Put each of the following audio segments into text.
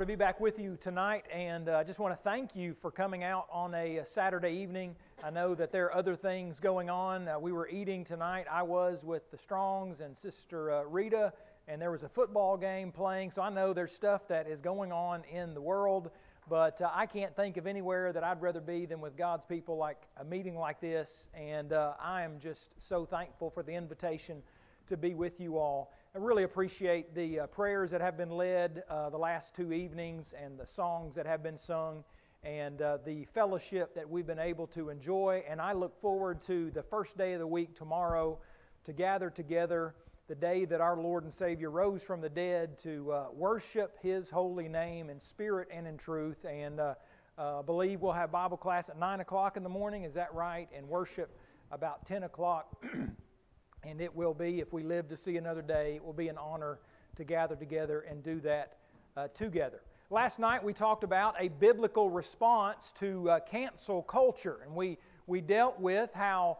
to be back with you tonight, and I uh, just want to thank you for coming out on a, a, Saturday evening. I know that there are other things going on. Uh, we were eating tonight. I was with the Strongs and Sister uh, Rita, and there was a football game playing. So I know there's stuff that is going on in the world, but uh, I can't think of anywhere that I'd rather be than with God's people, like a meeting like this. And uh, I am just so thankful for the invitation to be with you all. I really appreciate the uh, prayers that have been led uh, the last two evenings and the songs that have been sung and uh, the fellowship that we've been able to enjoy. And I look forward to the first day of the week tomorrow to gather together the day that our Lord and Savior rose from the dead to uh, worship His holy name in spirit and in truth. And uh, uh, believe we'll have Bible class at 9 o'clock in the morning. Is that right? And worship about 10 o'clock. And it will be, if we live to see another day, it will be an honor to gather together and do that uh, together. Last night we talked about a biblical response to uh, cancel culture, and we, we dealt with how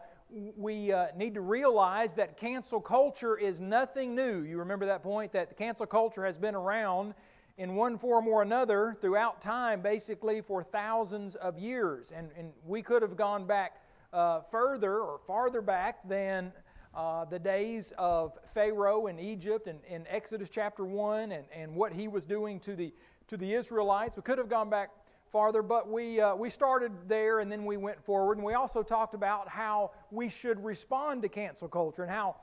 we uh, need to realize that cancel culture is nothing new. You remember that point that cancel culture has been around in one form or another throughout time, basically for thousands of years. And, and we could have gone back uh, further or farther back than uh, the days of Pharaoh in Egypt and in Exodus chapter 1 and, and what he was doing to the, to the Israelites. We could have gone back farther, but we, uh, we started there and then we went forward. And we also talked about how we should respond to cancel culture and how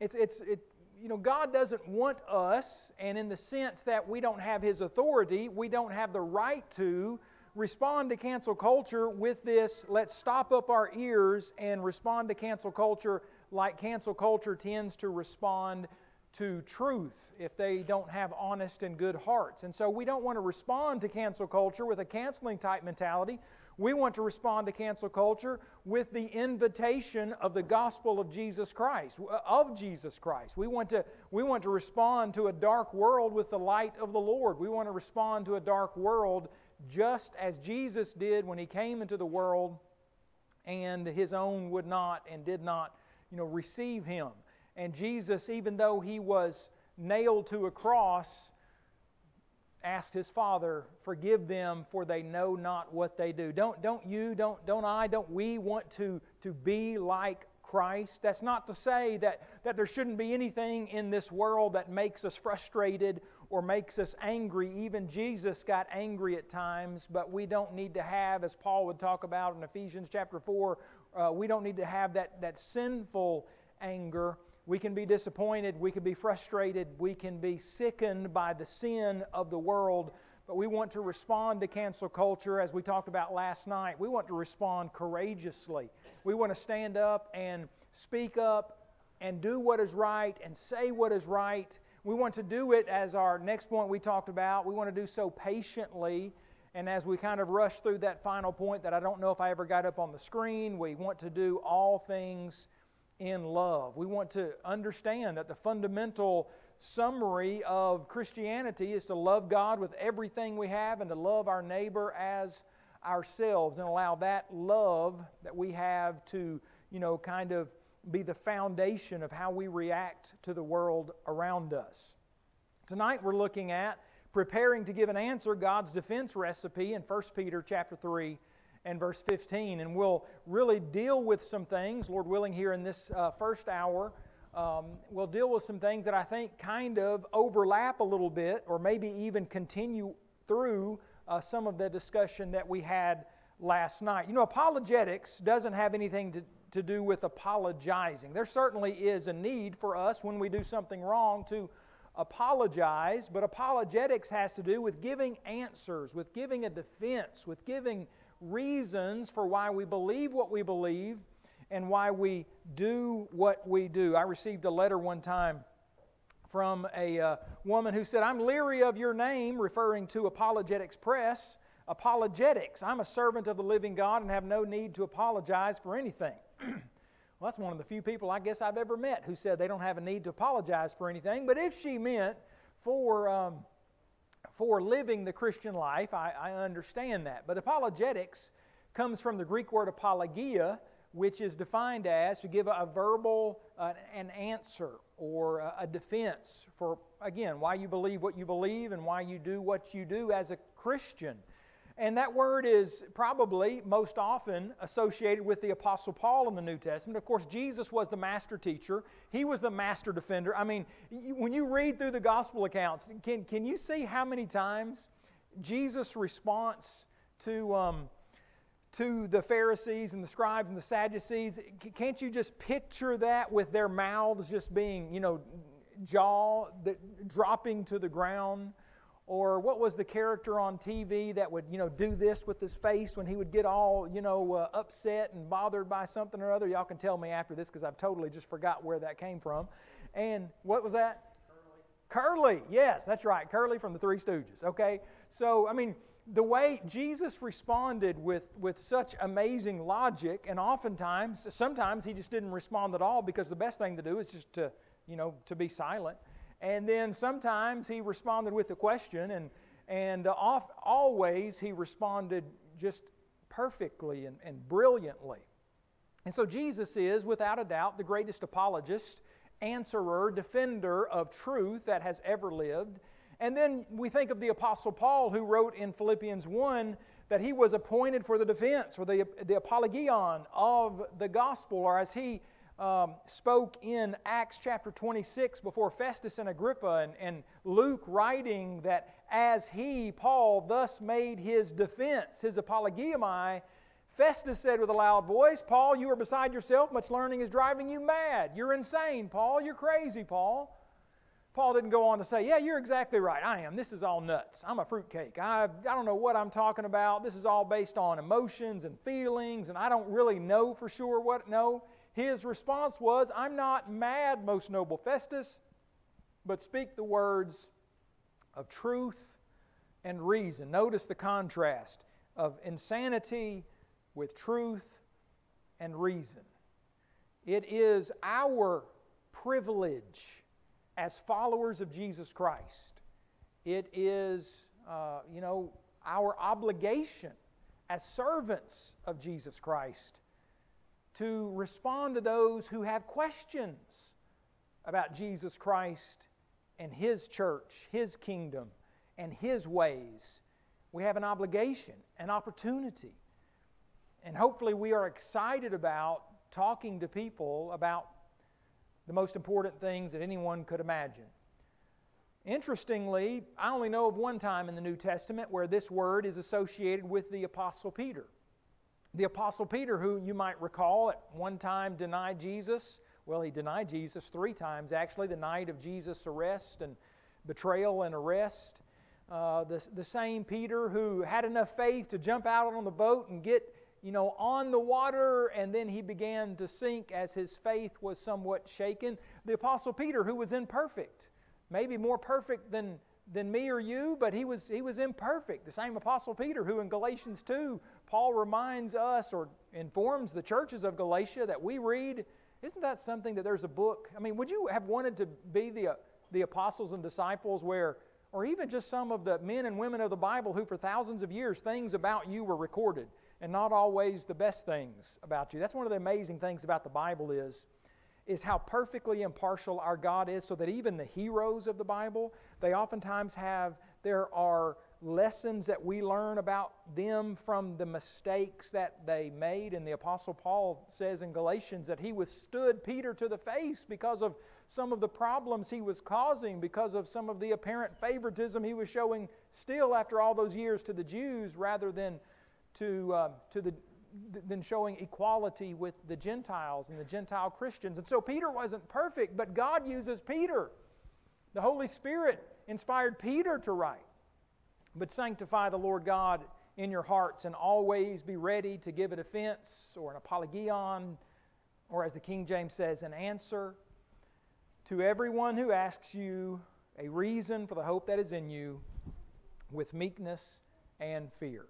it's, it's, it, you know, God doesn't want us, and in the sense that we don't have His authority, we don't have the right to respond to cancel culture with this let's stop up our ears and respond to cancel culture like cancel culture tends to respond to truth if they don't have honest and good hearts. And so we don't want to respond to cancel culture with a canceling type mentality. We want to respond to cancel culture with the invitation of the gospel of Jesus Christ, of Jesus Christ. We want to, we want to respond to a dark world with the light of the Lord. We want to respond to a dark world just as Jesus did when he came into the world and his own would not and did not you know, receive him. And Jesus, even though he was nailed to a cross, asked his father, Forgive them, for they know not what they do. Don't, don't you, don't, don't I, don't we want to, to be like Christ? That's not to say that, that there shouldn't be anything in this world that makes us frustrated or makes us angry. Even Jesus got angry at times, but we don't need to have, as Paul would talk about in Ephesians chapter 4, uh, we don't need to have that, that sinful anger. We can be disappointed, we can be frustrated, we can be sickened by the sin of the world, but we want to respond to cancel culture as we talked about last night. We want to respond courageously. We want to stand up and speak up and do what is right and say what is right. We want to do it as our next point we talked about. We want to do so patiently and as we kind of rush through that final point that I don't know if I ever got up on the screen, we want to do all things in love. We want to understand that the fundamental summary of Christianity is to love God with everything we have and to love our neighbor as ourselves and allow that love that we have to, you know, kind of be the foundation of how we react to the world around us. Tonight we're looking at preparing to give an answer, God's defense recipe in 1 Peter chapter 3 and verse 15. And we'll really deal with some things, Lord willing, here in this uh, first hour. Um, we'll deal with some things that I think kind of overlap a little bit, or maybe even continue through uh, some of the discussion that we had last night. You know, apologetics doesn't have anything to, to do with apologizing. There certainly is a need for us when we do something wrong to apologize, but apologetics has to do with giving answers, with giving a defense, with giving reasons for why we believe what we believe and why we do what we do. I received a letter one time from a uh, woman who said, I'm leery of your name, referring to Apologetics Press. Apologetics. I'm a servant of the living God and have no need to apologize for anything. Well, that's one of the few people I guess I've ever met who said they don't have a need to apologize for anything. But if she meant for, um, for living the Christian life, I, I understand that. But apologetics comes from the Greek word apologia, which is defined as to give a, verbal uh, an answer or a defense for, again, why you believe what you believe and why you do what you do as a Christian. And that word is probably most often associated with the Apostle Paul in the New Testament. Of course, Jesus was the master teacher, he was the master defender. I mean, when you read through the gospel accounts, can, can you see how many times Jesus' response to. Um, to the Pharisees and the scribes and the Sadducees, can't you just picture that with their mouths just being, you know, jaw that, dropping to the ground? Or what was the character on TV that would, you know, do this with his face when he would get all, you know, uh, upset and bothered by something or other? Y'all can tell me after this because I've totally just forgot where that came from. And what was that? Curly. Curly, yes, that's right. Curly from the Three Stooges, okay? So, I mean, the way Jesus responded with, with such amazing logic, and oftentimes, sometimes he just didn't respond at all because the best thing to do is just to, you know, to be silent. And then sometimes he responded with a question, and, and uh, off, always he responded just perfectly and, and brilliantly. And so Jesus is, without a doubt, the greatest apologist, answerer, defender of truth that has ever lived. And then we think of the Apostle Paul, who wrote in Philippians 1 that he was appointed for the defense or the, the apologion of the gospel, or as he um, spoke in Acts chapter 26 before Festus and Agrippa, and, and Luke writing that as he, Paul, thus made his defense, his apologiamai, Festus said with a loud voice, Paul, you are beside yourself. Much learning is driving you mad. You're insane, Paul. You're crazy, Paul. Paul didn't go on to say, Yeah, you're exactly right. I am. This is all nuts. I'm a fruitcake. I, I don't know what I'm talking about. This is all based on emotions and feelings, and I don't really know for sure what. No. His response was, I'm not mad, most noble Festus, but speak the words of truth and reason. Notice the contrast of insanity with truth and reason. It is our privilege as followers of Jesus Christ. It is, uh, you know, our obligation as servants of Jesus Christ to respond to those who have questions about Jesus Christ and His church, His kingdom, and His ways. We have an obligation, an opportunity. And hopefully, we are excited about talking to people about the most important things that anyone could imagine. Interestingly, I only know of one time in the New Testament where this word is associated with the Apostle Peter. The Apostle Peter, who you might recall at one time denied Jesus, well, he denied Jesus three times actually, the night of Jesus' arrest and betrayal and arrest. Uh, the, the same Peter who had enough faith to jump out on the boat and get you know, on the water, and then he began to sink as his faith was somewhat shaken. The Apostle Peter, who was imperfect, maybe more perfect than, than me or you, but he was, he was imperfect. The same Apostle Peter, who in Galatians 2 Paul reminds us or informs the churches of Galatia that we read. Isn't that something that there's a book? I mean, would you have wanted to be the, the apostles and disciples where, or even just some of the men and women of the Bible who for thousands of years things about you were recorded and not always the best things about you? That's one of the amazing things about the Bible is, is how perfectly impartial our God is so that even the heroes of the Bible, they oftentimes have, there are lessons that we learn about them from the mistakes that they made. And the Apostle Paul says in Galatians that he withstood Peter to the face because of some of the problems he was causing, because of some of the apparent favoritism he was showing still after all those years to the Jews rather than to, uh, to the than showing equality with the Gentiles and the Gentile Christians. And so Peter wasn't perfect, but God uses Peter. The Holy Spirit inspired Peter to write. But sanctify the Lord God in your hearts and always be ready to give a defense or an apologion, or as the King James says, an answer to everyone who asks you a reason for the hope that is in you with meekness and fear.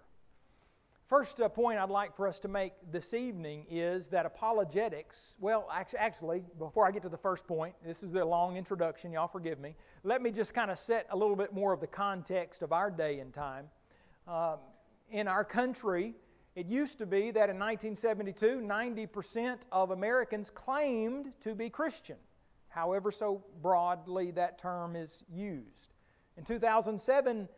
First point I'd like for us to make this evening is that apologetics, well, actually, before I get to the first point, this is a long introduction, y'all forgive me. Let me just kind of set a little bit more of the context of our day and time. Um, in our country, it used to be that in 1972, 90% of Americans claimed to be Christian. however so broadly that term is used. In 2007,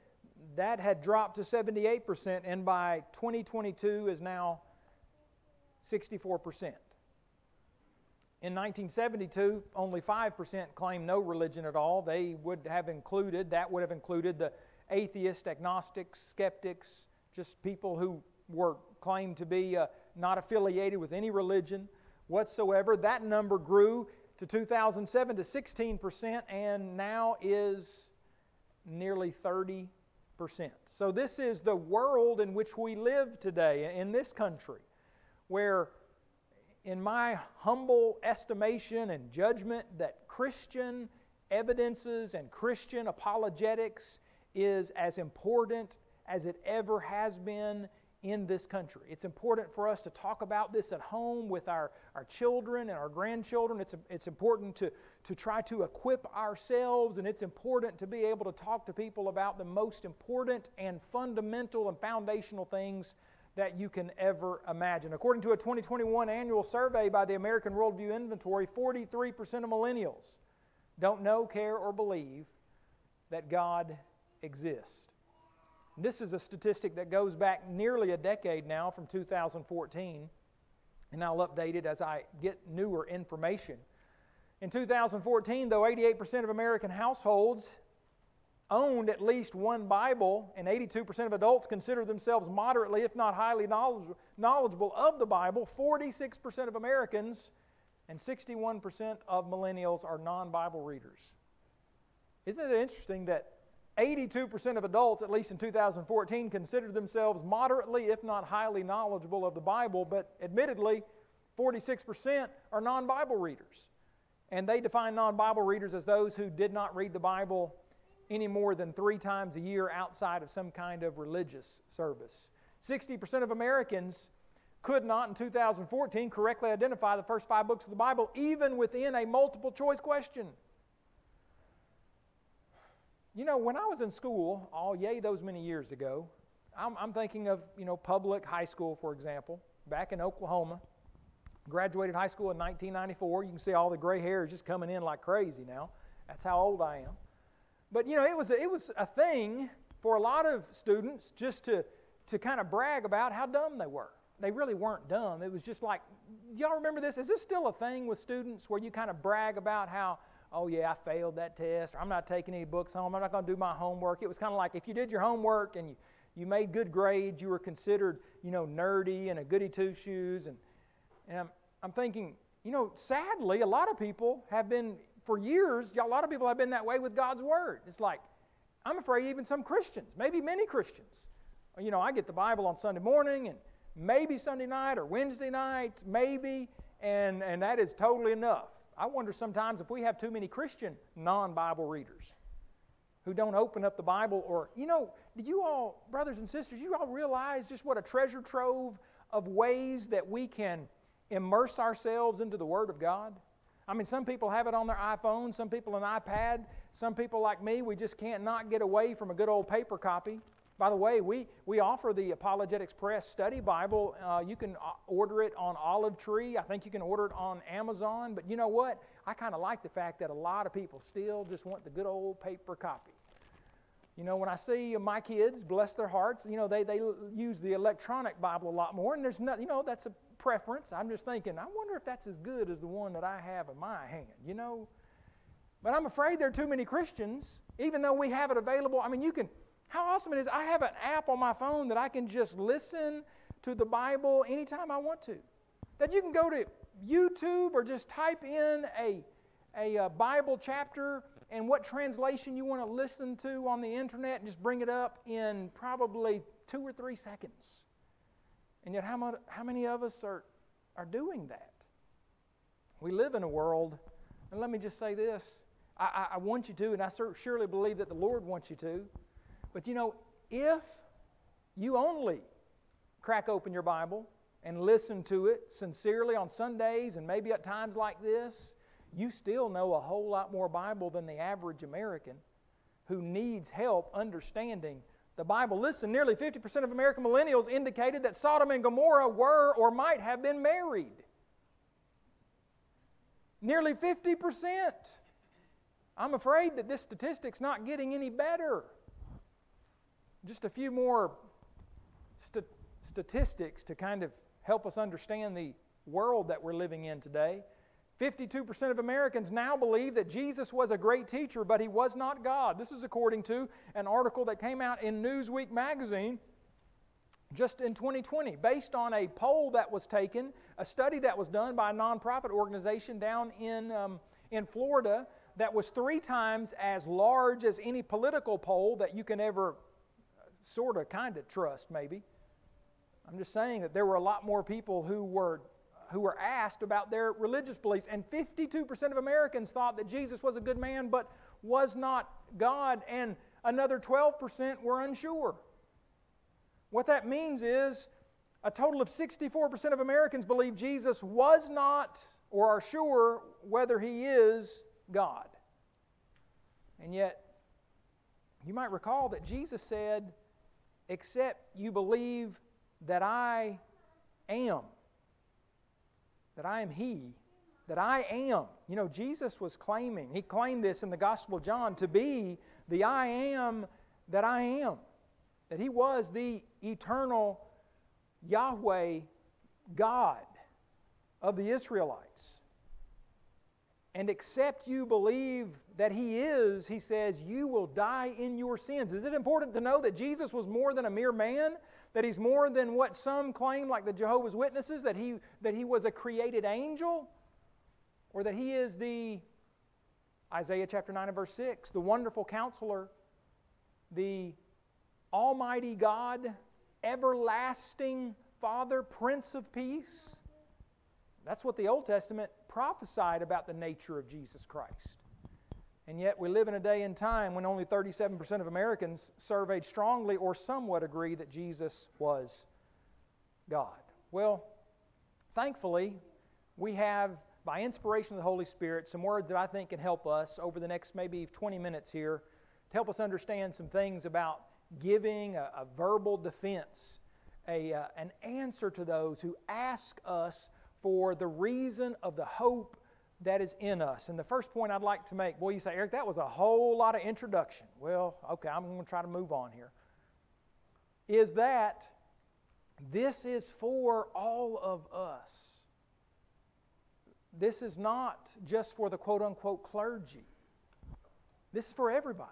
that had dropped to 78%, and by 2022 is now 64%. In 1972, only 5% claimed no religion at all. They would have included, that would have included the atheists, agnostics, skeptics, just people who were claimed to be uh, not affiliated with any religion whatsoever. That number grew to 2007 to 16% and now is nearly 30%. So, this is the world in which we live today in this country, where in my humble estimation and judgment, that Christian evidences and Christian apologetics is as important as it ever has been in this country. It's important for us to talk about this at home with our, our children and our grandchildren. It's, it's important to, to try to equip ourselves, and it's important to be able to talk to people about the most important and fundamental and foundational things that you can ever imagine. According to a 2021 annual survey by the American Worldview Inventory, 43% of millennials don't know, care, or believe that God exists. This is a statistic that goes back nearly a decade now from 2014, and I'll update it as I get newer information. In 2014, though 88% of American households owned at least one Bible, and 82% of adults consider themselves moderately, if not highly knowledgeable of the Bible, 46% of Americans and 61% of millennials are non Bible readers. Isn't it interesting that 82% of adults, at least in 2014, considered themselves moderately, if not highly knowledgeable of the Bible, but admittedly, 46% are non Bible readers. And they define non Bible readers as those who did not read the Bible any more than three times a year outside of some kind of religious service. 60% of Americans could not in 2014 correctly identify the first five books of the Bible, even within a multiple choice question. You know, when I was in school, all yay those many years ago, I'm, I'm thinking of, you know, public high school, for example, back in Oklahoma. Graduated high school in 1994. You can see all the gray hair is just coming in like crazy now. That's how old I am. But you know, it was a, it was a thing for a lot of students just to to kind of brag about how dumb they were. They really weren't dumb. It was just like, y'all remember this? Is this still a thing with students where you kind of brag about how, oh yeah, I failed that test, or I'm not taking any books home, I'm not going to do my homework? It was kind of like if you did your homework and you you made good grades, you were considered, you know, nerdy and a goody two shoes. And, and I'm, I'm thinking, you know, sadly, a lot of people have been for years, a lot of people have been that way with God's Word. It's like, I'm afraid even some Christians, maybe many Christians, you know, I get the Bible on Sunday morning and maybe Sunday night or Wednesday night, maybe, and, and that is totally enough. I wonder sometimes if we have too many Christian non Bible readers who don't open up the Bible, or, you know, do you all, brothers and sisters, you all realize just what a treasure trove of ways that we can immerse ourselves into the Word of God? I mean, some people have it on their iPhone, some people an iPad, some people like me, we just can't not get away from a good old paper copy. By the way, we, we offer the Apologetics Press Study Bible. Uh, you can uh, order it on Olive Tree. I think you can order it on Amazon. But you know what? I kind of like the fact that a lot of people still just want the good old paper copy. You know, when I see my kids, bless their hearts, you know, they, they use the electronic Bible a lot more, and there's not, you know, that's a preference. I'm just thinking, I wonder if that's as good as the one that I have in my hand, you know? But I'm afraid there are too many Christians, even though we have it available. I mean, you can, how awesome it is. I have an app on my phone that I can just listen to the Bible anytime I want to. That you can go to YouTube or just type in a, a, a uh, Bible chapter and what translation you want to listen to on the internet and just bring it up in probably two or three seconds. And yet, how, much, how many of us are, are doing that? We live in a world, and let me just say this I, I, I want you to, and I surely believe that the Lord wants you to. But you know, if you only crack open your Bible and listen to it sincerely on Sundays and maybe at times like this, you still know a whole lot more Bible than the average American who needs help understanding the Bible. Listen, nearly 50% of American millennials indicated that Sodom and Gomorrah were or might have been married. Nearly 50%. I'm afraid that this statistic's not getting any better. Just a few more st- statistics to kind of help us understand the world that we're living in today. 52% of Americans now believe that Jesus was a great teacher, but he was not God. This is according to an article that came out in Newsweek magazine just in 2020, based on a poll that was taken, a study that was done by a nonprofit organization down in, um, in Florida that was three times as large as any political poll that you can ever sort of kind of trust, maybe. I'm just saying that there were a lot more people who were who were asked about their religious beliefs, and 52% of Americans thought that Jesus was a good man but was not God, and another 12% were unsure. What that means is a total of 64% of Americans believe Jesus was not or are sure whether he is God. And yet, you might recall that Jesus said, Except you believe that I am that I am He, that I am. You know, Jesus was claiming, He claimed this in the Gospel of John, to be the I am that I am. That He was the eternal Yahweh God of the Israelites. And except you believe that He is, He says, you will die in your sins. Is it important to know that Jesus was more than a mere man? that he's more than what some claim, like the Jehovah's Witnesses, that he, that he was a created angel, or that he is the, Isaiah chapter 9 and verse 6, the wonderful counselor, the Almighty God, everlasting Father, Prince of Peace. That's what the Old Testament prophesied about the nature of Jesus Christ. And yet, we live in a day and time when only 37% of Americans surveyed strongly or somewhat agree that Jesus was God. Well, thankfully, we have, by inspiration of the Holy Spirit, some words that I think can help us over the next maybe 20 minutes here to help us understand some things about giving a, a verbal defense, a, uh, an answer to those who ask us for the reason of the hope that is in us. And the first point I'd like to make, boy, you say, Eric, that was a whole lot of introduction. Well, okay, I'm going to try to move on here. Is that this is for all of us. This is not just for the quote unquote clergy. This is for everybody.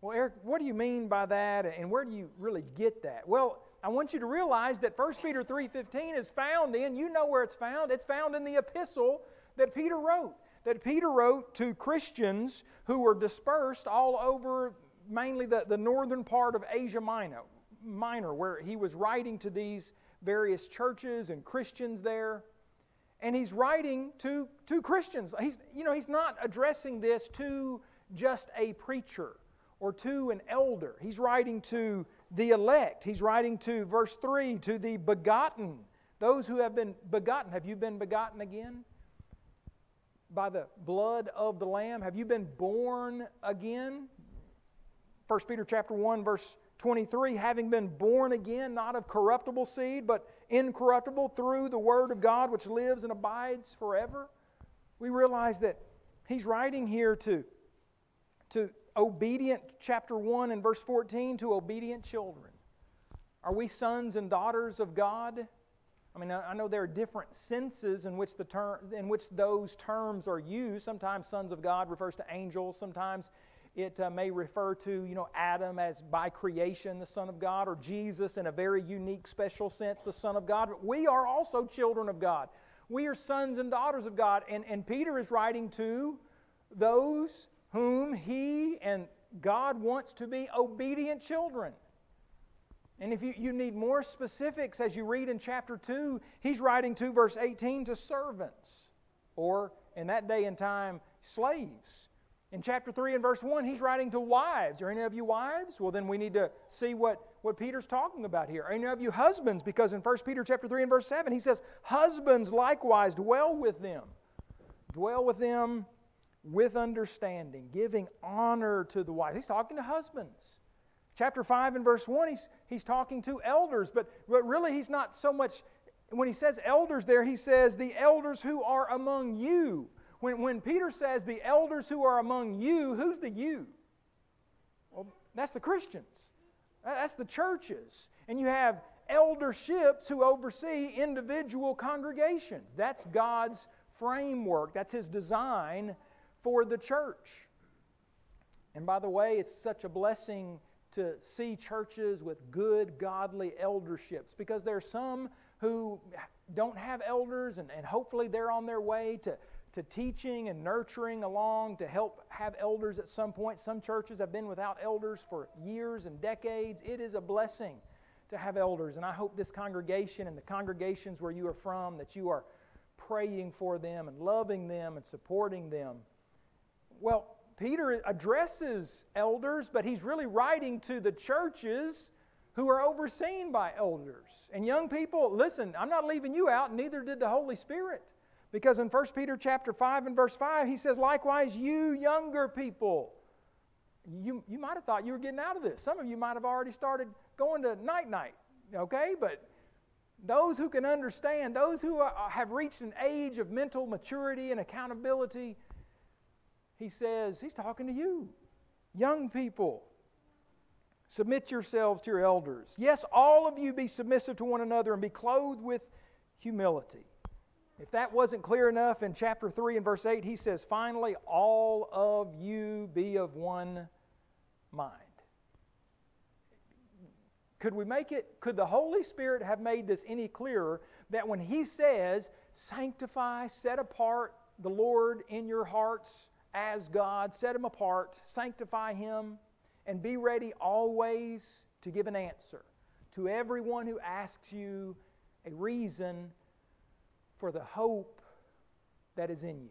Well, Eric, what do you mean by that and where do you really get that? Well, I want you to realize that 1 Peter 3:15 is found in, you know where it's found. It's found in the epistle that Peter wrote. That Peter wrote to Christians who were dispersed all over mainly the, the northern part of Asia Minor, Minor, where he was writing to these various churches and Christians there. And he's writing to, to Christians. He's, you know, he's not addressing this to just a preacher or to an elder. He's writing to the elect. He's writing to, verse 3, to the begotten, those who have been begotten. Have you been begotten again? by the blood of the lamb have you been born again 1 peter chapter 1 verse 23 having been born again not of corruptible seed but incorruptible through the word of god which lives and abides forever we realize that he's writing here to to obedient chapter 1 and verse 14 to obedient children are we sons and daughters of god I mean, I know there are different senses in which, the term, in which those terms are used. Sometimes sons of God refers to angels. Sometimes it uh, may refer to, you know, Adam as by creation the Son of God, or Jesus in a very unique, special sense, the Son of God. But we are also children of God. We are sons and daughters of God. And, and Peter is writing to those whom he and God wants to be obedient children. And if you, you need more specifics as you read in chapter 2, he's writing to verse 18 to servants, or in that day and time, slaves. In chapter 3 and verse 1, he's writing to wives. Are any of you wives? Well, then we need to see what, what Peter's talking about here. Are any of you husbands? Because in 1 Peter chapter 3 and verse 7, he says, Husbands likewise dwell with them. Dwell with them with understanding, giving honor to the wife. He's talking to husbands. Chapter 5 and verse 1, he's, he's talking to elders, but, but really he's not so much, when he says elders there, he says the elders who are among you. When, when Peter says the elders who are among you, who's the you? Well, that's the Christians, that's the churches. And you have elderships who oversee individual congregations. That's God's framework, that's His design for the church. And by the way, it's such a blessing to see churches with good, godly elderships because there are some who don't have elders, and, and hopefully they're on their way to, to teaching and nurturing along to help have elders at some point. Some churches have been without elders for years and decades. It is a blessing to have elders, and I hope this congregation and the congregations where you are from that you are praying for them and loving them and supporting them. Well, Peter addresses elders, but he's really writing to the churches who are overseen by elders. And young people, listen, I'm not leaving you out, neither did the Holy Spirit. Because in 1 Peter chapter 5 and verse 5, he says, likewise, you younger people. You, you might have thought you were getting out of this. Some of you might have already started going to night night, okay? But those who can understand, those who are, have reached an age of mental maturity and accountability, he says, he's talking to you, young people. Submit yourselves to your elders. Yes, all of you be submissive to one another and be clothed with humility. If that wasn't clear enough in chapter 3 and verse 8, he says, finally, all of you be of one mind. Could we make it, could the Holy Spirit have made this any clearer that when he says, sanctify, set apart the Lord in your hearts as God, set him apart, sanctify him, and be ready always to give an answer to everyone who asks you a reason for the hope that is in you.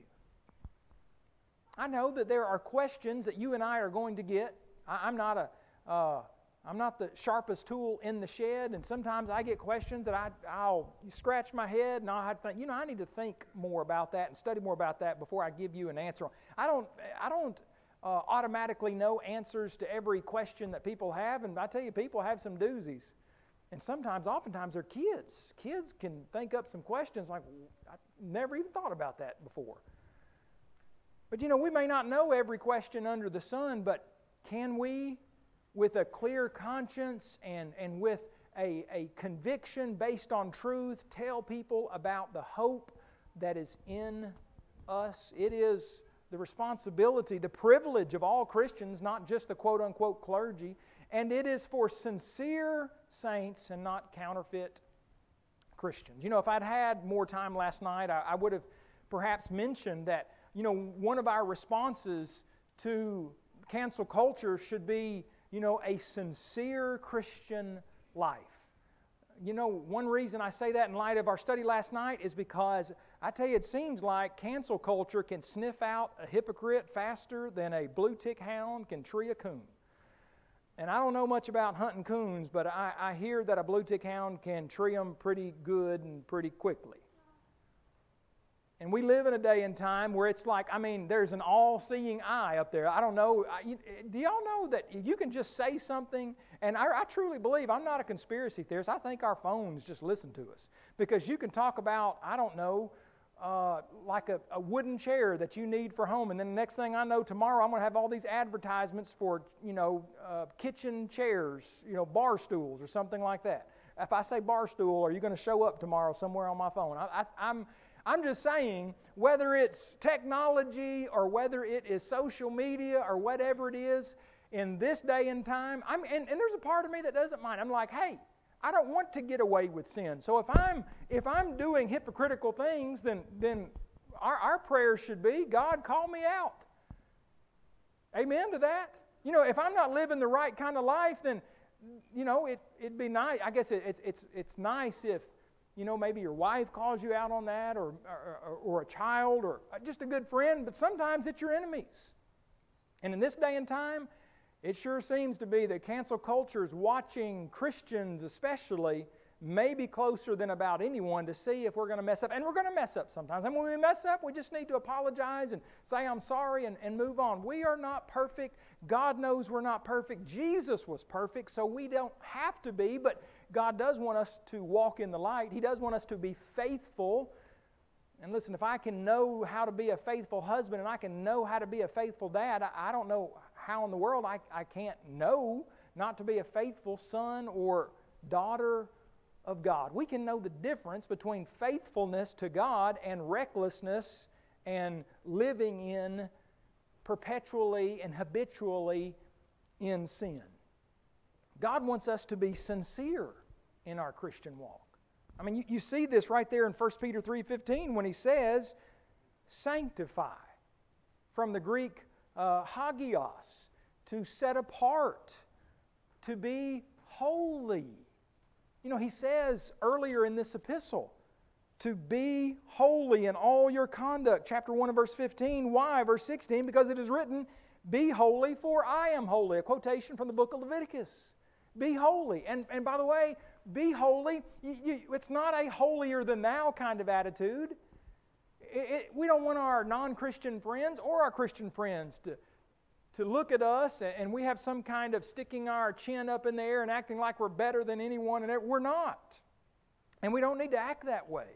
I know that there are questions that you and I are going to get. I, am not a, uh, I'm not the sharpest tool in the shed, and sometimes I get questions that I, I'll scratch my head and to think, you know, I need to think more about that and study more about that before I give you an answer. I don't, I don't uh, automatically know answers to every question that people have, and I tell you, people have some doozies. And sometimes, oftentimes, they're kids. Kids can think up some questions like, I never even thought about that before. But you know, we may not know every question under the sun, but can we, with a clear conscience and, and with a, a conviction based on truth, tell people about the hope that is in us? It is the responsibility, the privilege of all Christians, not just the quote unquote clergy, and it is for sincere saints and not counterfeit Christians. You know, if I'd had more time last night, I, I would have perhaps mentioned that, you know, one of our responses to cancel culture should be, you know, a sincere Christian life. You know, one reason I say that in light of our study last night is because I tell you, it seems like cancel culture can sniff out a hypocrite faster than a blue tick hound can tree a coon. And I don't know much about hunting coons, but I, I hear that a blue tick hound can tree them pretty good and pretty quickly. And we live in a day and time where it's like, I mean, there's an all seeing eye up there. I don't know. I, do y'all know that you can just say something? And I, I, truly believe, I'm not a conspiracy theorist. I think our phones just listen to us. Because you can talk about, I don't know, uh, like a, a, wooden chair that you need for home. And then the next thing I know, tomorrow I'm going to have all these advertisements for, you know, uh, kitchen chairs, you know, bar stools or something like that. If I say bar stool, are you going to show up tomorrow somewhere on my phone? I, I, I'm, I'm just saying, whether it's technology or whether it is social media or whatever it is, in this day and time, I'm, and, and there's a part of me that doesn't mind. I'm like, hey, I don't want to get away with sin. So if I'm if I'm doing hypocritical things, then then our, our prayer should be, God, call me out. Amen to that. You know, if I'm not living the right kind of life, then you know it it'd be nice. I guess it, it's it's it's nice if you know maybe your wife calls you out on that, or or, or a child, or uh, just a good friend. But sometimes it's your enemies. And in this day and time, it sure seems to be that cancel culture is watching Christians, especially, maybe closer than about anyone to see if we're going to mess up. And we're going to mess up sometimes. And when we mess up, we just need to apologize and say, I'm sorry, and, and move on. We are not perfect. God knows we're not perfect. Jesus was perfect, so we don't have to be, but God does want us to walk in the light. He does want us to be faithful. And listen, if I can know how to be a faithful husband and I can know how to be a faithful dad, I, I don't know how in the world I, I can't know not to be a faithful son or daughter of God. We can know the difference between faithfulness to God and recklessness and living in perpetually and habitually in sin. God wants us to be sincere in our Christian walk. I mean, you, you see this right there in 1 Peter 3.15 when he says, sanctify. From the Greek uh, hagios, to set apart, to be holy. You know, he says earlier in this epistle, to be holy in all your conduct. Chapter 1 and verse 15. Why? Verse 16, because it is written, Be holy, for I am holy. A quotation from the book of Leviticus. Be holy. And, and by the way, be holy. You, you, it's not a holier than thou kind of attitude. It, it, we don't want our non Christian friends or our Christian friends to, to look at us and we have some kind of sticking our chin up in the air and acting like we're better than anyone, and we're not. And we don't need to act that way.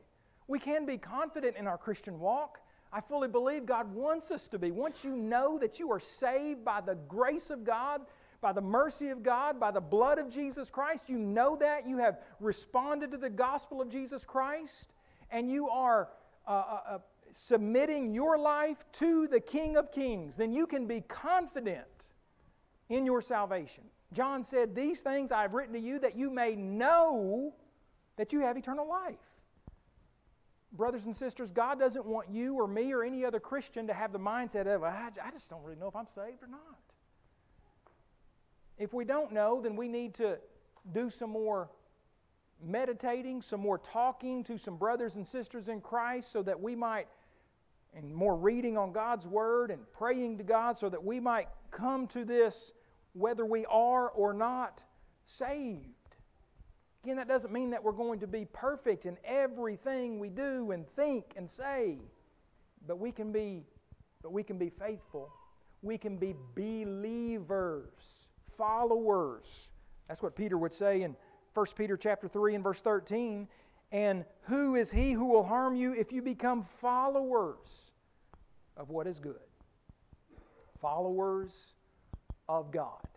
We can be confident in our Christian walk. I fully believe God wants us to be. Once you know that you are saved by the grace of God, by the mercy of God, by the blood of Jesus Christ, you know that. You have responded to the gospel of Jesus Christ, and you are uh, uh, uh submitting your life to the King of Kings, then you can be confident in your salvation. John said, These things I have written to you that you may know that you have eternal life. Brothers and sisters, God doesn't want you or me or any other Christian to have the mindset of, I just don't really know if I'm saved or not. If we don't know, then we need to do some more meditating, some more talking to some brothers and sisters in Christ so that we might and more reading on God's Word and praying to God so that we might come to this whether we are or not saved. Again, that doesn't mean that we're going to be perfect in everything we do and think and say, but we can be, but we can be faithful. We can be believers, followers. That's what Peter would say in 1 Peter chapter 3 and verse 13. And who is he who will harm you if you become followers of what is good, followers of God.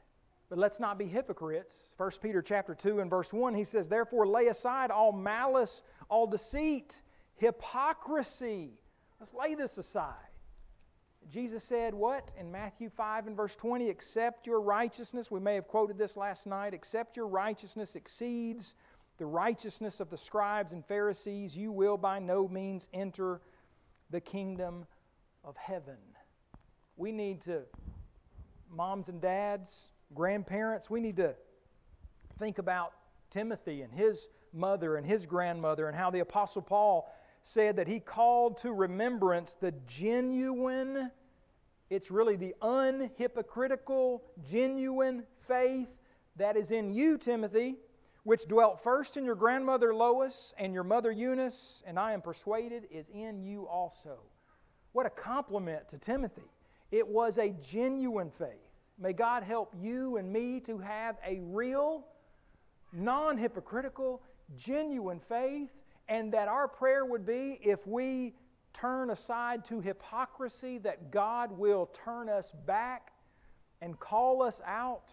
But let's not be hypocrites. 1 Peter chapter 2 and verse 1, he says, Therefore lay aside all malice, all deceit, hypocrisy. Let's lay this aside. Jesus said, What? In Matthew 5 and verse 20, except your righteousness, we may have quoted this last night, except your righteousness exceeds the righteousness of the scribes and Pharisees, you will by no means enter the kingdom of heaven. We need to, moms and dads, grandparents, we need to think about Timothy and his mother and his grandmother and how the Apostle Paul said that he called to remembrance the genuine, it's really the unhypocritical, genuine faith that is in you, Timothy, which dwelt first in your grandmother Lois and your mother Eunice, and I am persuaded is in you also. What a compliment to Timothy. It was a genuine faith. May God help you and me to have a real, non hypocritical, genuine faith, and that our prayer would be if we turn aside to hypocrisy, that God will turn us back and call us out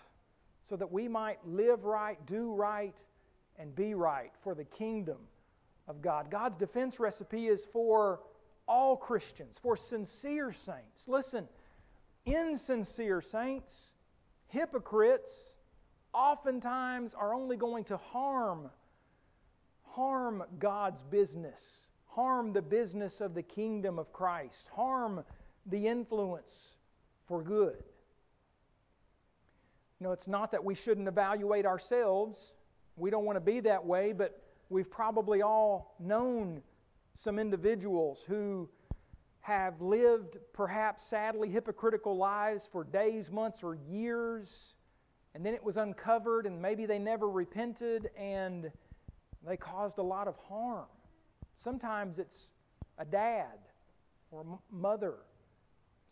so that we might live right, do right, and be right for the kingdom of God. God's defense recipe is for all Christians, for sincere saints. Listen, insincere saints, hypocrites, oftentimes are only going to harm harm God's business, harm the business of the kingdom of Christ, harm the influence for good. You know, it's not that we shouldn't evaluate ourselves. We don't want to be that way, but we've probably all known some individuals who have lived perhaps sadly hypocritical lives for days, months, or years, and then it was uncovered, and maybe they never repented, and They caused a lot of harm. Sometimes it's a dad or a mother.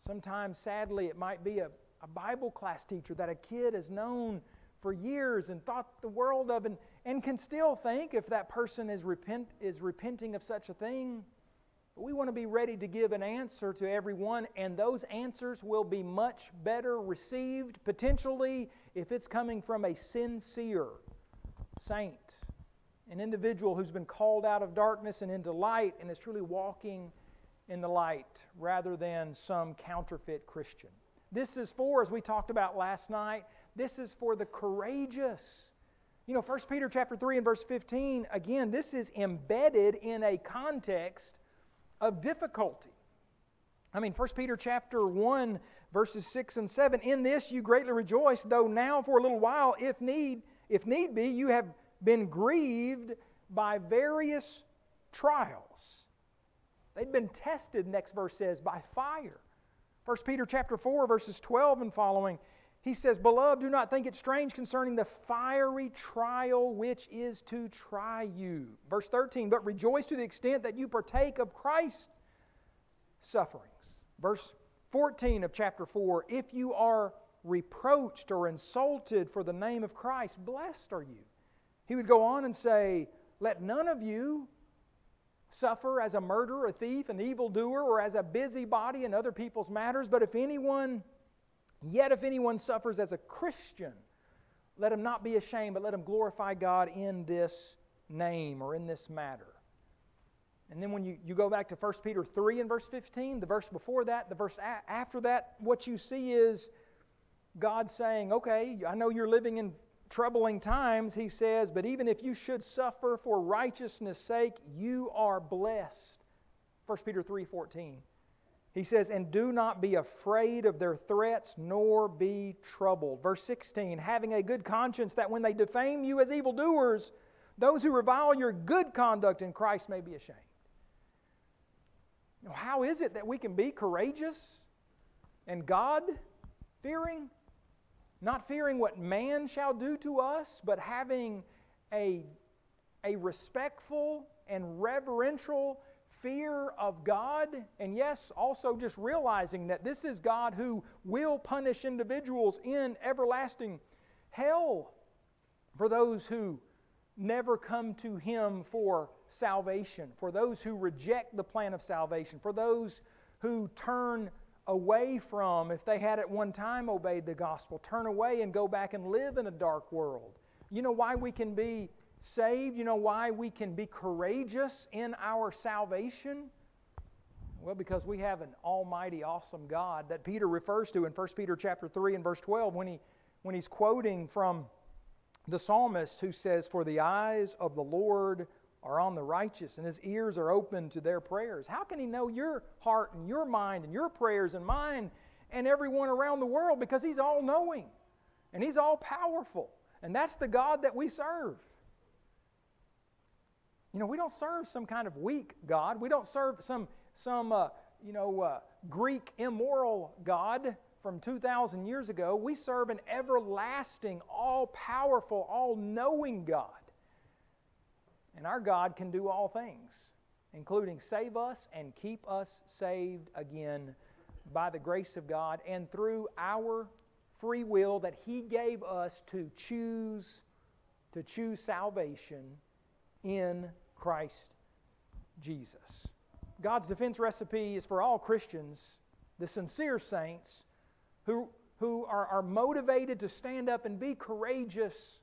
Sometimes, sadly, it might be a, a Bible class teacher that a kid has known for years and thought the world of and, and can still think if that person is, repent, is repenting of such a thing. But we want to be ready to give an answer to everyone, and those answers will be much better received, potentially, if it's coming from a sincere saint, an individual who's been called out of darkness and into light and is truly walking in the light rather than some counterfeit Christian. This is for, as we talked about last night, this is for the courageous. You know, 1 Peter chapter 3 and verse 15, again, this is embedded in a context of difficulty. I mean, 1 Peter chapter 1, verses 6 and 7, in this you greatly rejoice, though now for a little while, if need, if need be, you have been grieved by various trials. They'd been tested, next verse says, by fire. 1 Peter chapter 4, verses 12 and following, he says, Beloved, do not think it strange concerning the fiery trial which is to try you. Verse 13, but rejoice to the extent that you partake of Christ's sufferings. Verse 14 of chapter 4, if you are reproached or insulted for the name of Christ, blessed are you. He would go on and say, Let none of you suffer as a murderer, a thief, an evildoer, or as a busybody in other people's matters, but if anyone, yet if anyone suffers as a Christian, let him not be ashamed, but let him glorify God in this name or in this matter. And then when you, you go back to 1 Peter 3 and verse 15, the verse before that, the verse a- after that, what you see is God saying, okay, I know you're living in troubling times, he says, but even if you should suffer for righteousness' sake, you are blessed. 1 Peter 3:14. He says, "And do not be afraid of their threats, nor be troubled." Verse 16, having a good conscience that when they defame you as evildoers, those who revile your good conduct in Christ may be ashamed. Now, how is it that we can be courageous and God fearing? Not fearing what man shall do to us, but having a, a respectful and reverential fear of God, and yes, also just realizing that this is God who will punish individuals in everlasting hell for those who never come to Him for salvation, for those who reject the plan of salvation, for those who turn away from, if they had at one time obeyed the gospel, turn away and go back and live in a dark world. You know why we can be saved? You know why we can be courageous in our salvation? Well, because we have an almighty, awesome God that Peter refers to in 1 Peter chapter 3 and verse 12 when, he, when he's quoting from the psalmist who says, For the eyes of the Lord are on the righteous and his ears are open to their prayers. How can he know your heart and your mind and your prayers and mine and everyone around the world? Because he's all knowing and he's all powerful. And that's the God that we serve. You know, we don't serve some kind of weak God. We don't serve some, some uh, you know, uh, Greek immoral God from 2,000 years ago. We serve an everlasting, all powerful, all knowing God. And our God can do all things, including save us and keep us saved again by the grace of God and through our free will that He gave us to choose to choose salvation in Christ Jesus. God's defense recipe is for all Christians, the sincere saints who, who are, are motivated to stand up and be courageous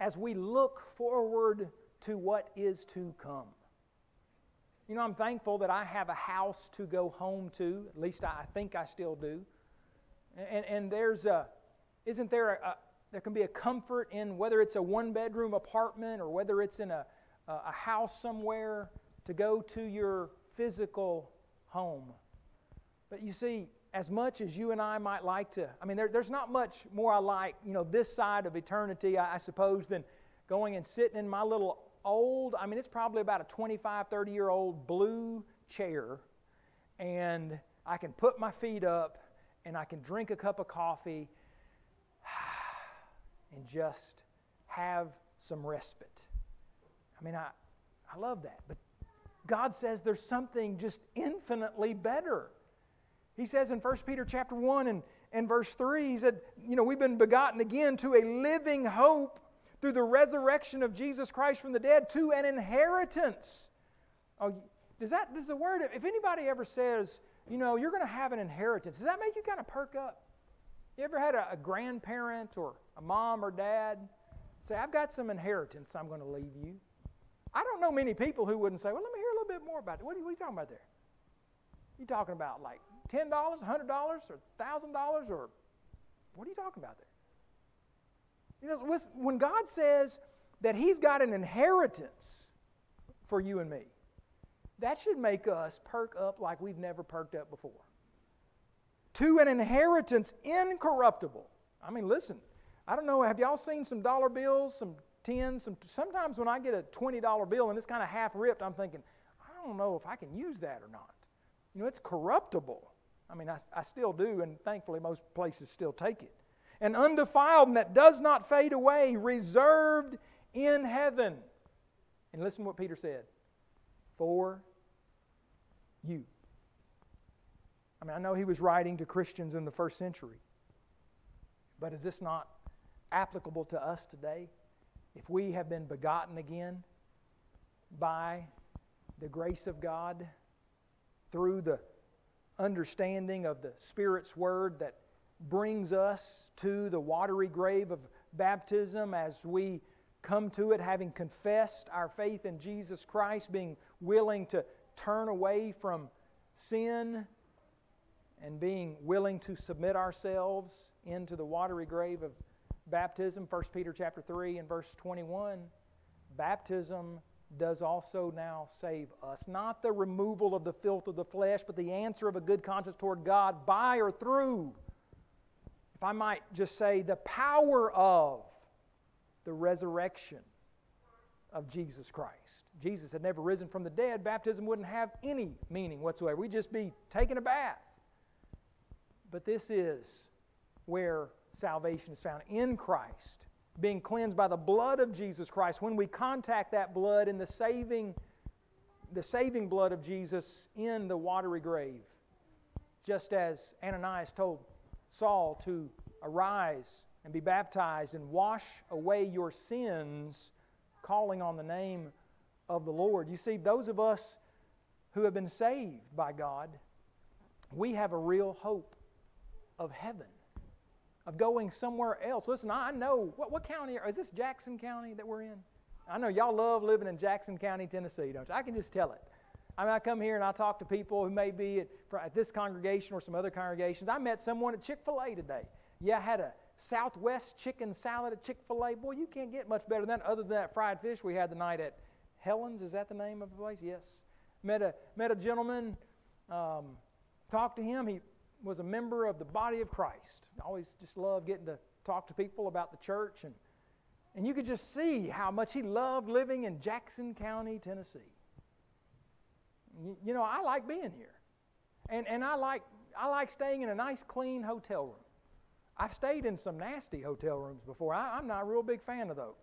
as we look forward to what is to come. You know, I'm thankful that I have a house to go home to. At least I think I still do. And, and there's a, isn't there a, there can be a comfort in whether it's a one bedroom apartment or whether it's in a, a house somewhere to go to your physical home. But you see, as much as you and I might like to, I mean, there, there's not much more I like, you know, this side of eternity, I, I, suppose, than going and sitting in my little old, I mean, it's probably about a 25, 30 year old blue chair, and I can put my feet up and I can drink a cup of coffee and just have some respite. I mean, I, I love that. But God says there's something just infinitely better. He says in 1 Peter chapter 1 and, and verse 3, he said, you know, we've been begotten again to a living hope through the resurrection of Jesus Christ from the dead to an inheritance. Oh, does that, does the word, if anybody ever says, you know, you're going to have an inheritance, does that make you kind of perk up? You ever had a, a grandparent or a mom or dad say, I've got some inheritance I'm going to leave you? I don't know many people who wouldn't say, well, let me hear a little bit more about it. What are what are you talking about there? You talking about like $10, $100, or $1,000, or what are you talking about there? You know, when God says that He's got an inheritance for you and me, that should make us perk up like we've never perked up before. To an inheritance incorruptible. I mean, listen, I don't know, have y'all seen some dollar bills, some tens, some sometimes when I get a $20 bill and it's kind of half ripped, I'm thinking, I don't know if I can use that or not. You know, it's corruptible. I mean, I, I still do, and thankfully most places still take it and undefiled and that does not fade away, reserved in heaven. And listen to what Peter said for you. I mean, I know he was writing to Christians in the first century, but is this not applicable to us today? If we have been begotten again by the grace of God through the understanding of the Spirit's Word that brings us to the watery grave of baptism as we come to it having confessed our faith in Jesus Christ, being willing to turn away from sin and being willing to submit ourselves into the watery grave of baptism. 1 peter chapter 3 and verse 21 baptism does also now save us not the removal of the filth of the flesh but the answer of a good conscience toward god by or through if I might just say, the power of the resurrection of Jesus Christ. Jesus had never risen from the dead. Baptism wouldn't have any meaning whatsoever. We'd just be taking a bath. But this is where salvation is found in Christ, being cleansed by the blood of Jesus Christ. When we contact that blood in the saving, the saving blood of Jesus in the watery grave, just as Ananias told Saul to arise and be baptized and wash away your sins, calling on the name of the Lord. You see, those of us who have been saved by God, we have a real hope of heaven, of going somewhere else. Listen, I know, what, what county, is this Jackson County that we're in? I know y'all love living in Jackson County, Tennessee, don't you? I can just tell it. I mean, I come here and I talk to people who may be at, at this congregation or some other congregations. I met someone at Chick fil A today. Yeah, I had a Southwest chicken salad at Chick fil A. Boy, you can't get much better than that, other than that fried fish we had the night at Helen's. Is that the name of the place? Yes. Met a, met a gentleman, um, talked to him. He was a member of the body of Christ. I always just loved getting to talk to people about the church. And, and you could just see how much he loved living in Jackson County, Tennessee. You know, I like being here. And, and I, like, I like staying in a nice, clean hotel room. I've stayed in some nasty hotel rooms before. I, am not a real big fan of those.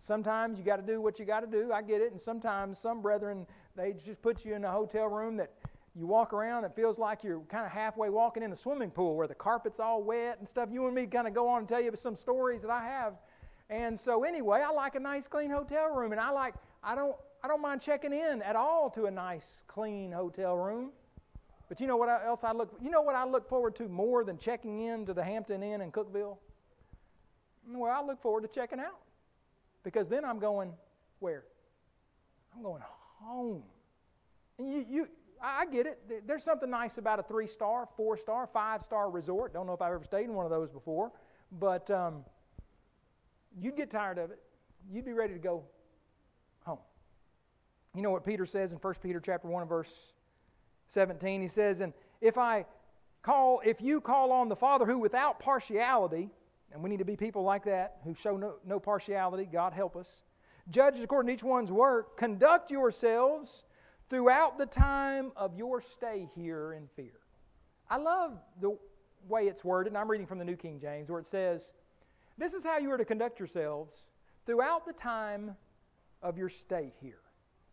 Sometimes you got to do what you got to do. I get it. And sometimes some brethren, they just put you in a hotel room that you walk around, it feels like you're kind of halfway walking in a swimming pool where the carpet's all wet and stuff. You and me kind of go on and tell you some stories that I have. And so anyway, I like a nice clean hotel room and I like I don't I don't mind checking in at all to a nice, clean hotel room. But you know what else I look you know what I look forward to more than checking in to the Hampton Inn in Cookeville? Well, I look forward to checking out. Because then I'm going where? I'm going home. And you, you I get it. There's something nice about a three star, four star, five star resort. Don't know if I've ever stayed in one of those before, but um, you'd get tired of it. You'd be ready to go home. you know what Peter says in 1 Peter chapter 1 verse 17? He says, And if I call, if you call on the Father who without partiality, and we need to be people like that who show no, no partiality, God help us, judges according to each one's work, conduct yourselves throughout the time of your stay here in fear. I love the way it's worded, and I'm reading from the New King James, where it says, This is how you are to conduct yourselves throughout the time of your stay here?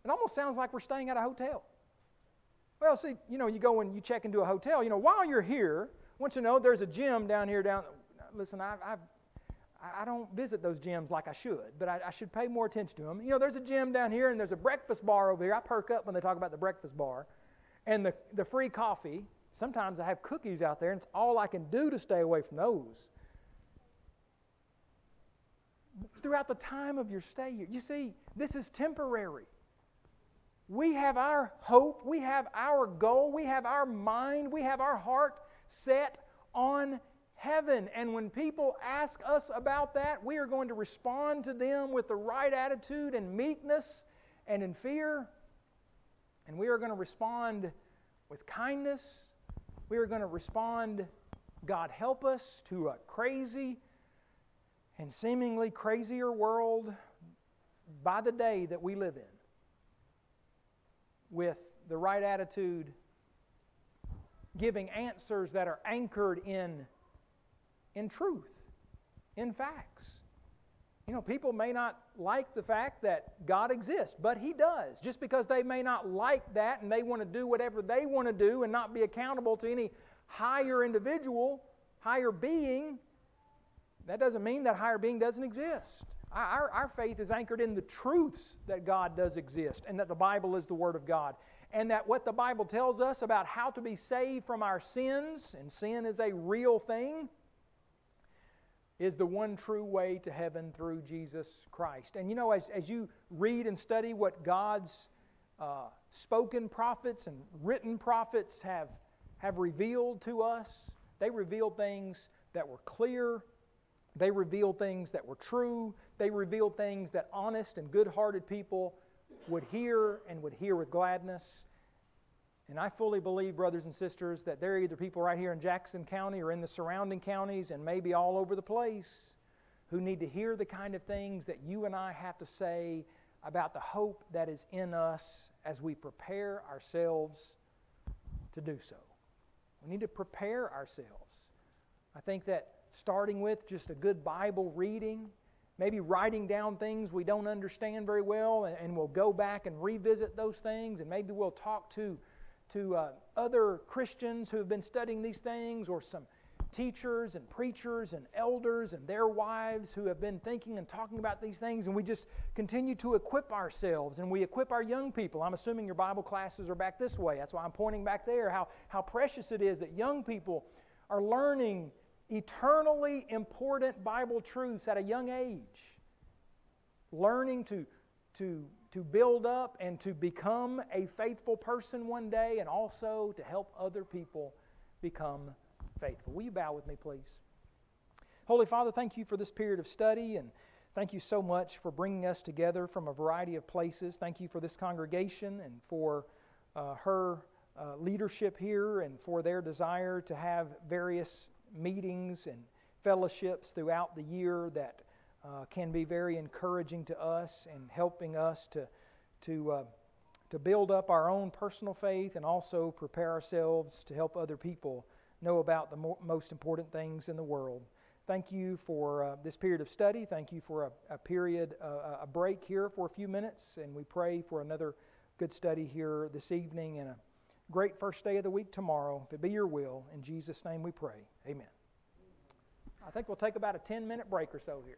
It almost sounds like we're staying at a hotel. Well, see, you know, you go and you check into a hotel. You know, while you're here, I want you to know there's a gym down here. Down, listen, I, I've, I don't visit those gyms like I should, but I, I, should pay more attention to them. You know, there's a gym down here, and there's a breakfast bar over here. I perk up when they talk about the breakfast bar, and the the free coffee. Sometimes I have cookies out there, and it's all I can do to stay away from those. Throughout the time of your stay here, you see, this is temporary. We have our hope, we have our goal, we have our mind, we have our heart set on heaven. And when people ask us about that, we are going to respond to them with the right attitude and meekness and in fear. And we are going to respond with kindness. We are going to respond, God help us, to a crazy and seemingly crazier world by the day that we live in with the right attitude, giving answers that are anchored in, in truth, in facts. You know, people may not like the fact that God exists, but He does. Just because they may not like that and they want to do whatever they want to do and not be accountable to any higher individual, higher being, that doesn't mean that higher being doesn't exist. Our, our faith is anchored in the truths that God does exist and that the Bible is the Word of God. And that what the Bible tells us about how to be saved from our sins, and sin is a real thing, is the one true way to heaven through Jesus Christ. And you know, as, as you read and study what God's uh, spoken prophets and written prophets have, have revealed to us, they reveal things that were clear they revealed things that were true. They revealed things that honest and good hearted people would hear and would hear with gladness. And I fully believe, brothers and sisters, that there are either people right here in Jackson County or in the surrounding counties and maybe all over the place who need to hear the kind of things that you and I have to say about the hope that is in us as we prepare ourselves to do so. We need to prepare ourselves. I think that starting with just a good Bible reading, maybe writing down things we don't understand very well, and, and we'll go back and revisit those things, and maybe we'll talk to, to uh, other Christians who have been studying these things, or some teachers and preachers and elders and their wives who have been thinking and talking about these things, and we just continue to equip ourselves and we equip our young people. I'm assuming your Bible classes are back this way. That's why I'm pointing back there. How, how precious it is that young people are learning eternally important Bible truths at a young age. Learning to, to, to build up and to become a faithful person one day, and also to help other people become faithful. Will you bow with me, please? Holy Father, thank you for this period of study, and thank you so much for bringing us together from a variety of places. Thank you for this congregation and for uh, her uh, leadership here and for their desire to have various meetings and fellowships throughout the year that uh, can be very encouraging to us and helping us to, to, uh, to build up our own personal faith and also prepare ourselves to help other people know about the mo- most important things in the world. Thank you for uh, this period of study. Thank you for a, a period, uh, a break here for a few minutes, and we pray for another good study here this evening and a great first day of the week tomorrow. If it be your will, in Jesus' name we pray. Amen. I think we'll take about a 10 minute break or so here.